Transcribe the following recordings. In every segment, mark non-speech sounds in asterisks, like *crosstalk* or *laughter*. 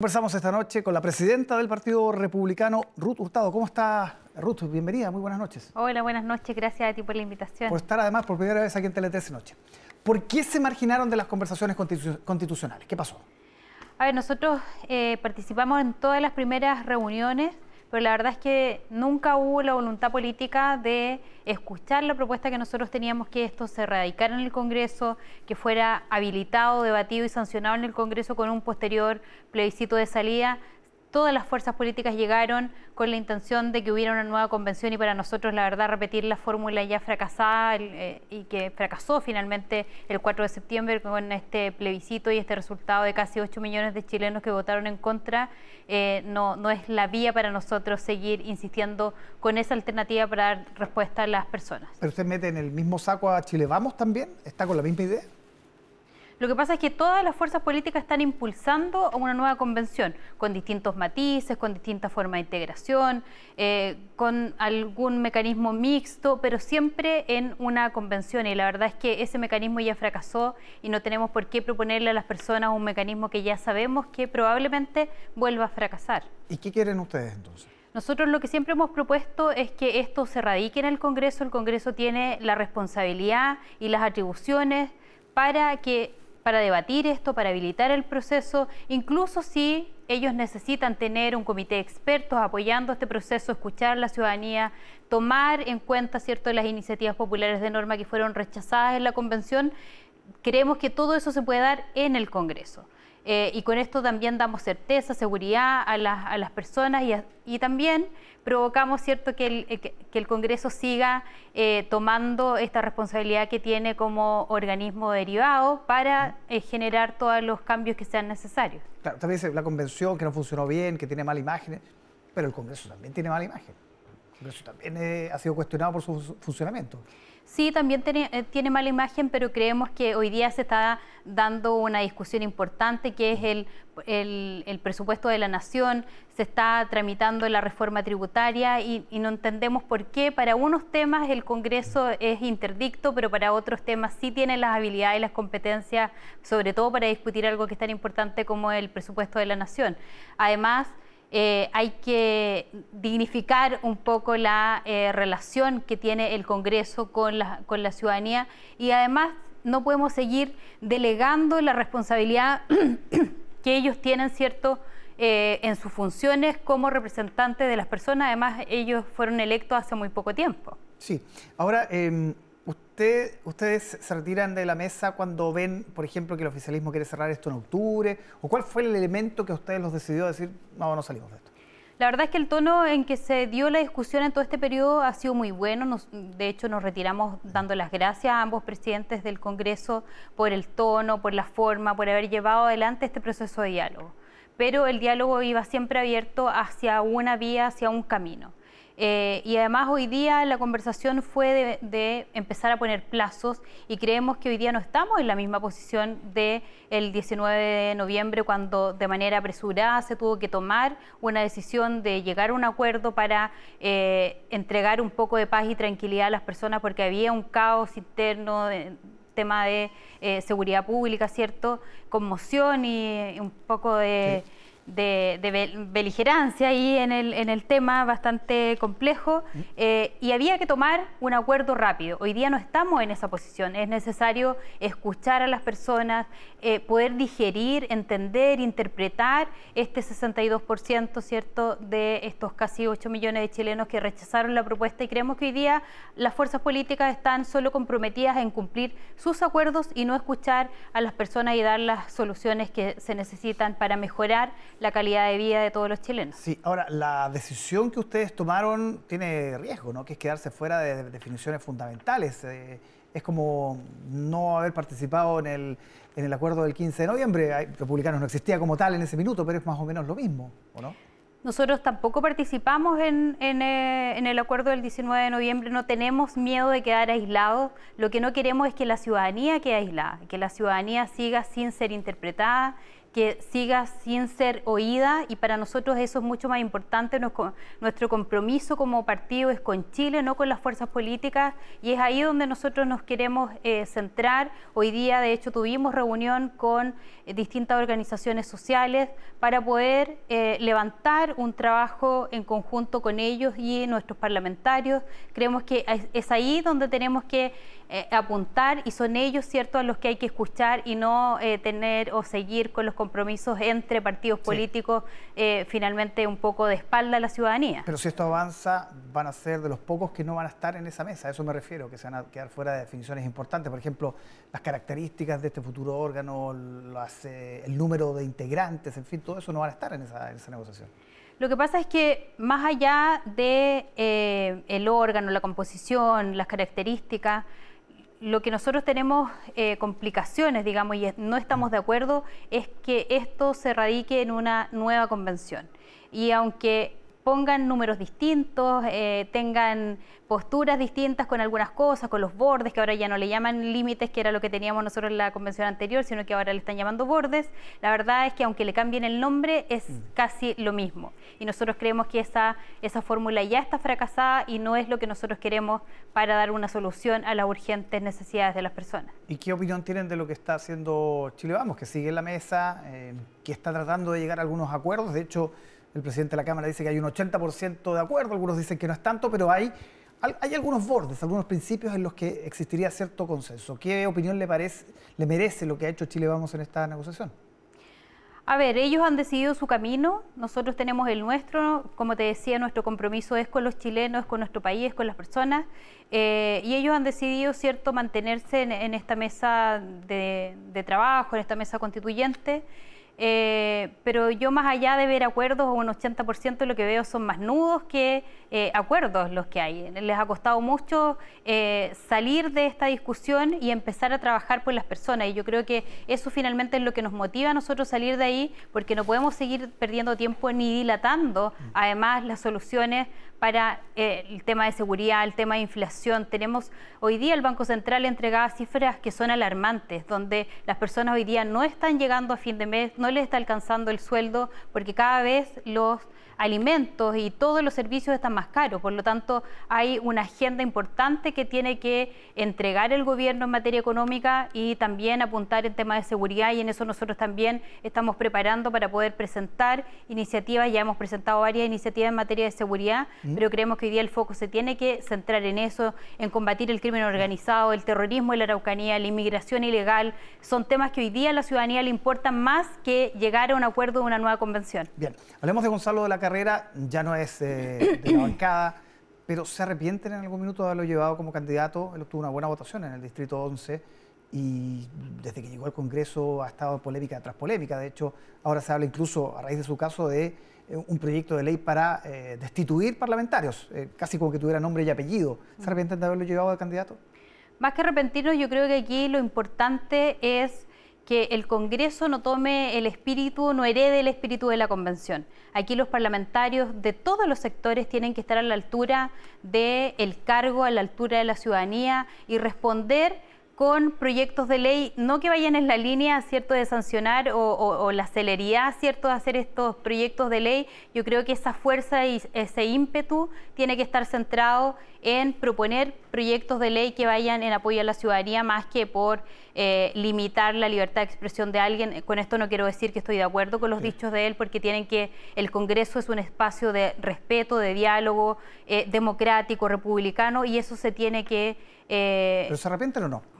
Conversamos esta noche con la presidenta del Partido Republicano, Ruth Hurtado. ¿Cómo está, Ruth? Bienvenida, muy buenas noches. Hola, buenas noches, gracias a ti por la invitación. Por estar además por primera vez aquí en Tele Noche. ¿Por qué se marginaron de las conversaciones constitucionales? ¿Qué pasó? A ver, nosotros eh, participamos en todas las primeras reuniones pero la verdad es que nunca hubo la voluntad política de escuchar la propuesta que nosotros teníamos que esto se radicara en el Congreso, que fuera habilitado, debatido y sancionado en el Congreso con un posterior plebiscito de salida todas las fuerzas políticas llegaron con la intención de que hubiera una nueva convención y para nosotros la verdad repetir la fórmula ya fracasada eh, y que fracasó finalmente el 4 de septiembre con este plebiscito y este resultado de casi 8 millones de chilenos que votaron en contra, eh, no, no es la vía para nosotros seguir insistiendo con esa alternativa para dar respuesta a las personas. ¿Pero usted mete en el mismo saco a Chile Vamos también? ¿Está con la misma idea? Lo que pasa es que todas las fuerzas políticas están impulsando una nueva convención, con distintos matices, con distintas formas de integración, eh, con algún mecanismo mixto, pero siempre en una convención. Y la verdad es que ese mecanismo ya fracasó y no tenemos por qué proponerle a las personas un mecanismo que ya sabemos que probablemente vuelva a fracasar. ¿Y qué quieren ustedes entonces? Nosotros lo que siempre hemos propuesto es que esto se radique en el Congreso. El Congreso tiene la responsabilidad y las atribuciones para que para debatir esto, para habilitar el proceso, incluso si ellos necesitan tener un comité de expertos apoyando este proceso, escuchar a la ciudadanía, tomar en cuenta cierto, las iniciativas populares de norma que fueron rechazadas en la convención, creemos que todo eso se puede dar en el Congreso. Eh, y con esto también damos certeza, seguridad a las, personas y, también provocamos cierto que el, eh, que, el Congreso siga eh, tomando esta responsabilidad que tiene como organismo derivado para generar todos los cambios que sean necesarios. Claro, también dice la convención que no funcionó bien, que tiene mala imagen, pero el Congreso también tiene mala imagen. El Congreso también ha sido cuestionado por su funcionamiento. Sí, también eh, tiene, mala imagen, pero creemos que hoy día se está dando una discusión importante que es el, presupuesto de la nación, se está tramitando la reforma tributaria y, no entendemos por qué para unos temas el Congreso es interdicto, pero para otros temas sí tiene las habilidades y las competencias, sobre todo para discutir algo que es tan importante como el presupuesto de la nación. Además, eh, hay que dignificar un poco la eh, relación que tiene el Congreso con la, con la ciudadanía y además no podemos seguir delegando la responsabilidad *clears throat* que ellos tienen, ¿cierto?, eh, en sus funciones como representantes de las personas. Además, ellos fueron electos hace muy poco tiempo. Sí. Ahora, em, Usted, ¿Ustedes se retiran de la mesa cuando ven, por ejemplo, que el oficialismo quiere cerrar esto en octubre? ¿O cuál fue el elemento que a ustedes los decidió decir, no, no salimos de esto? La verdad es que el tono en que se dio la discusión en todo este periodo ha sido muy bueno. de hecho, nos retiramos dando las gracias a ambos presidentes del Congreso por el tono, por la forma, por haber llevado adelante este proceso de diálogo. Pero el diálogo iba siempre abierto hacia una vía, hacia un camino. Eh, y además hoy día la conversación fue de, empezar a poner plazos y creemos que hoy día no estamos en la misma posición del el 19 de noviembre cuando de manera apresurada se tuvo que tomar una decisión de llegar a un acuerdo para eh, entregar un poco de paz y tranquilidad a las personas porque había un caos interno. De, tema de eh, seguridad pública, ¿cierto? Conmoción y un poco de de, beligerancia ahí en el, en el, tema bastante complejo eh, y había que tomar un acuerdo rápido. Hoy día no estamos en esa posición, es necesario escuchar a las personas, eh, poder digerir, entender, interpretar este 62%, ¿cierto?, de estos casi 8 millones de chilenos que rechazaron la propuesta y creemos que hoy día las fuerzas políticas están solo comprometidas en cumplir sus acuerdos y no escuchar a las personas y dar las soluciones que se necesitan para mejorar la calidad de vida de todos los chilenos. Sí, ahora, la decisión que ustedes tomaron tiene riesgo, ¿no? Que es quedarse fuera de definiciones fundamentales. Eh, es como no haber participado en el, en el acuerdo del 15 de noviembre. Hay, republicanos no existía como tal en ese minuto, pero es más o menos lo mismo, ¿o no? Nosotros tampoco participamos en, eh, en, el acuerdo del 19 de noviembre, no tenemos miedo de quedar aislados. Lo que no queremos es que la ciudadanía quede aislada, que la ciudadanía siga sin ser interpretada, que siga sin ser oída y para nosotros eso es mucho más importante. Nuestro compromiso como partido es con Chile, no con las fuerzas políticas y es ahí donde nosotros nos queremos eh, centrar. Hoy día, de hecho, tuvimos reunión con eh, distintas organizaciones sociales para poder eh, levantar un trabajo en conjunto con ellos y nuestros parlamentarios. Creemos que es ahí donde tenemos que apuntar y son ellos, ¿cierto?, a los que hay que escuchar y no tener o seguir con los compromisos entre partidos políticos eh, finalmente un poco de espalda a la ciudadanía. Pero si esto avanza, van a ser de los pocos que no van a estar en esa mesa, a eso me refiero, que se van a quedar fuera de definiciones importantes. Por ejemplo, las características de este futuro órgano, eh, el número de integrantes, en fin, todo eso no van a estar en esa, negociación. Lo que pasa es que más allá de eh, el órgano, la composición, las características, lo que nosotros tenemos eh, complicaciones, digamos, y no estamos de acuerdo, es que esto se radique en una nueva convención. Y aunque pongan números distintos, eh, tengan posturas distintas con algunas cosas, con los bordes, que ahora ya no le llaman límites, que era lo que teníamos nosotros en la convención anterior, sino que ahora le están llamando bordes. La verdad es que aunque le cambien el nombre, es mm. casi lo mismo. Y nosotros creemos que esa, esa fórmula ya está fracasada y no es lo que nosotros queremos para dar una solución a las urgentes necesidades de las personas. ¿Y qué opinión tienen de lo que está haciendo Chile Vamos, que sigue en la mesa, eh, que está tratando de llegar a algunos acuerdos? De hecho, el presidente de la Cámara dice que hay un 80% de acuerdo, algunos dicen que no es tanto, pero hay, hay algunos bordes, algunos principios en los que existiría cierto consenso. ¿Qué opinión le, parece, le merece lo que ha hecho Chile Vamos en esta negociación? A ver, ellos han decidido su camino, nosotros tenemos el nuestro, como te decía, nuestro compromiso es con los chilenos, con nuestro país, con las personas, eh, y ellos han decidido, cierto, mantenerse en, esta mesa de, de trabajo, en esta mesa constituyente. Eh, pero yo más allá de ver acuerdos, un 80% lo que veo son más nudos que eh, acuerdos los que hay. Les ha costado mucho eh, salir de esta discusión y empezar a trabajar por las personas. Y yo creo que eso finalmente es lo que nos motiva a nosotros salir de ahí, porque no podemos seguir perdiendo tiempo ni dilatando además las soluciones para el tema de seguridad, el tema de inflación. Tenemos hoy día el Banco Central entregaba cifras que son alarmantes, donde las personas hoy día no están llegando a fin de mes, no les está alcanzando el sueldo porque cada vez los alimentos y todos los servicios están más caros. Por lo tanto, hay una agenda importante que tiene que entregar el gobierno en materia económica y también apuntar en temas de seguridad y en eso nosotros también estamos preparando para poder presentar iniciativas. Ya hemos presentado varias iniciativas en materia de seguridad, mm. pero creemos que hoy día el foco se tiene que centrar en eso, en combatir el crimen organizado, el terrorismo en la Araucanía, la inmigración ilegal. Son temas que hoy día a la ciudadanía le importan más que llegar a un acuerdo de una nueva convención. Bien, hablemos de Gonzalo de la carrera ya no es eh, de la *clears throat* bancada, pero ¿se arrepienten en algún minuto de haberlo llevado como candidato? Él obtuvo una buena votación en el Distrito 11 y desde que llegó al Congreso ha estado polémica tras polémica. De hecho, ahora se habla incluso, a raíz de su caso, de eh, un proyecto de ley para eh, destituir parlamentarios, casi como que tuviera nombre y apellido. ¿Se arrepienten de haberlo llevado de candidato? Más que arrepentirnos, yo creo que aquí lo importante es que el Congreso no tome el espíritu, no herede el espíritu de la Convención. Aquí los parlamentarios de todos los sectores tienen que estar a la altura del cargo, a la altura de la ciudadanía y responder con proyectos de ley, no que vayan en la línea, ¿cierto?, de sancionar o, la celeridad, ¿cierto?, de hacer estos proyectos de ley. Yo creo que esa fuerza y ese ímpetu tiene que estar centrado en proponer proyectos de ley que vayan en apoyo a la ciudadanía más que por eh, limitar la libertad de expresión de alguien. Con esto no quiero decir que estoy de acuerdo con los dichos de él, porque tienen que, el Congreso es un espacio de respeto, de diálogo eh, democrático, republicano, y eso se tiene que... Eh, ¿Pero se arrepienten o no?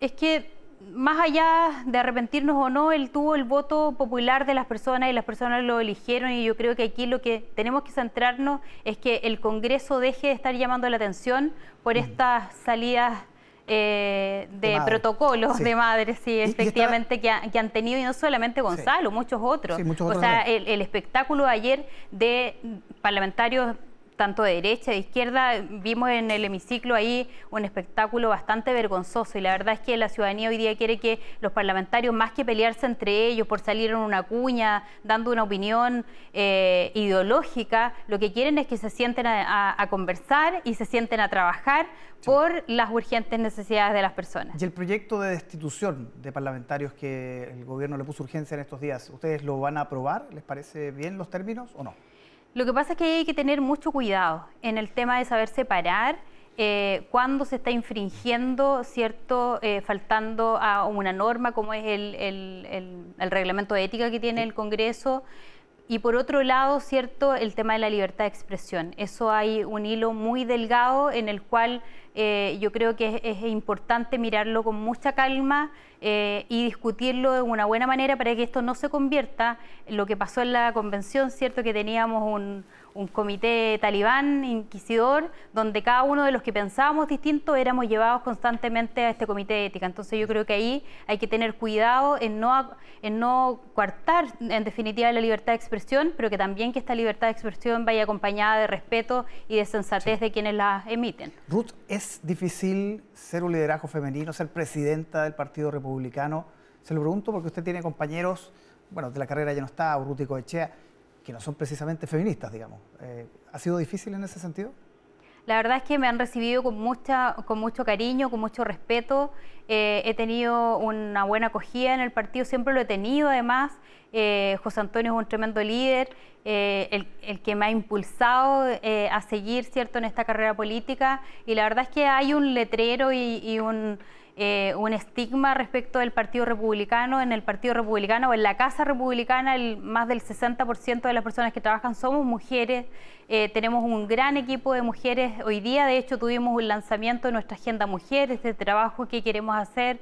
Es que más allá de arrepentirnos o no, él tuvo el voto popular de las personas y las personas lo eligieron y yo creo que aquí lo que tenemos que centrarnos es que el Congreso deje de estar llamando la atención por mm. estas salidas eh, de, protocolos de madres, sí, efectivamente, que, han tenido, y no solamente Gonzalo, muchos otros. o sea, el, el espectáculo de ayer de parlamentarios tanto de derecha, de izquierda. Vimos en el hemiciclo ahí un espectáculo bastante vergonzoso y la verdad es que la ciudadanía hoy día quiere que los parlamentarios, más que pelearse entre ellos por salir en una cuña, dando una opinión eh, ideológica, lo que quieren es que se sienten a, conversar y se sienten a trabajar por las urgentes necesidades de las personas. Y el proyecto de destitución de parlamentarios que el gobierno le puso urgencia en estos días, ¿ustedes lo van a aprobar? ¿Les parece bien los términos o no? Lo que pasa es que hay que tener mucho cuidado en el tema de saber separar eh, cuando se está infringiendo, ¿cierto? Eh, faltando a una norma como es el, el, reglamento de ética que tiene el Congreso. Y por otro lado, ¿cierto? El tema de la libertad de expresión. Eso hay un hilo muy delgado en el cual eh, yo creo que es, importante mirarlo con mucha calma eh, y discutirlo de una buena manera para que esto no se convierta en lo que pasó en la convención, ¿cierto? Que teníamos un, un comité talibán, inquisidor, donde cada uno de los que pensábamos distinto éramos llevados constantemente a este comité de ética. Entonces yo creo que ahí hay que tener cuidado en no, en no coartar en definitiva la libertad de expresión, pero que también que esta libertad de expresión vaya acompañada de respeto y de sensatez de quienes la emiten. Ruth, ¿es difícil ser un liderazgo femenino, ser presidenta del Partido Republicano? Se lo pregunto porque usted tiene compañeros, bueno, de la carrera ya no está, Urruti Echea que no son precisamente feministas, digamos. Eh, ¿Ha sido difícil en ese sentido? La verdad es que me han recibido con, mucha, con mucho cariño, con mucho respeto. Eh, he tenido una buena acogida en el partido, siempre lo he tenido además. Eh, José Antonio es un tremendo líder, el, que me ha impulsado a seguir cierto en esta carrera política. Y la verdad es que hay un letrero y un eh, un estigma respecto del Partido Republicano. En el Partido Republicano o en la Casa Republicana, el, más del 60% de las personas que trabajan somos mujeres. Eh, tenemos un gran equipo de mujeres. Hoy día, de hecho, tuvimos un lanzamiento de nuestra Agenda Mujeres, de trabajo que queremos hacer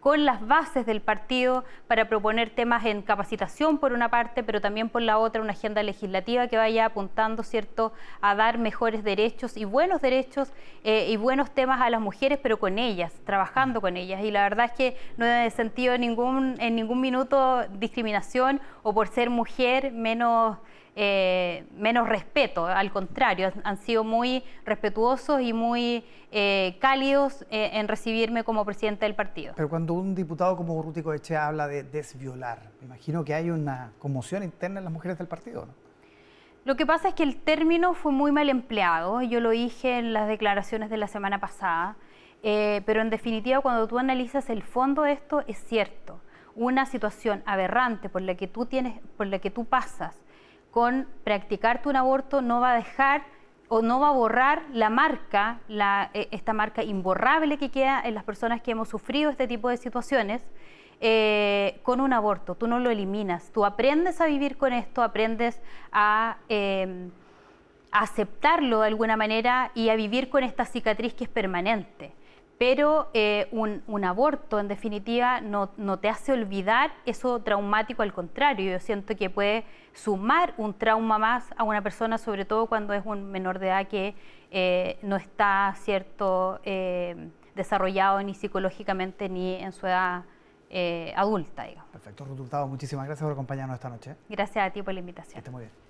con las bases del partido para proponer temas en capacitación por una parte, pero también por la otra una agenda legislativa que vaya apuntando cierto a dar mejores derechos y buenos derechos eh, y buenos temas a las mujeres, pero con ellas, trabajando con ellas. Y la verdad es que no he sentido ningún, en ningún minuto discriminación o por ser mujer menos eh, menos respeto, al contrario, han sido muy respetuosos y muy eh, cálidos eh, en recibirme como presidente del partido. Pero cuando un diputado como Urrutico Echea habla de desviolar, me imagino que hay una conmoción interna en las mujeres del partido, ¿no? Lo que pasa es que el término fue muy mal empleado, yo lo dije en las declaraciones de la semana pasada, pero en definitiva cuando tú analizas el fondo de esto es cierto, una situación aberrante por la que tú tienes, por la que tú pasas, con practicarte un aborto no va a dejar o no va a borrar la marca, eh, esta marca imborrable que queda en las personas que hemos sufrido este tipo de situaciones eh, con un aborto. Tú no lo eliminas, tú aprendes a vivir con esto, aprendes a, a aceptarlo de alguna manera y a vivir con esta cicatriz que es permanente pero eh, un, aborto en definitiva no, te hace olvidar eso traumático, al contrario, yo siento que puede sumar un trauma más a una persona, sobre todo cuando es un menor de edad que eh, no está cierto eh, desarrollado ni psicológicamente ni en su edad adulta. Perfecto, resultado. Muchísimas gracias por acompañarnos esta noche. Gracias a ti por la invitación. Que esté muy bien.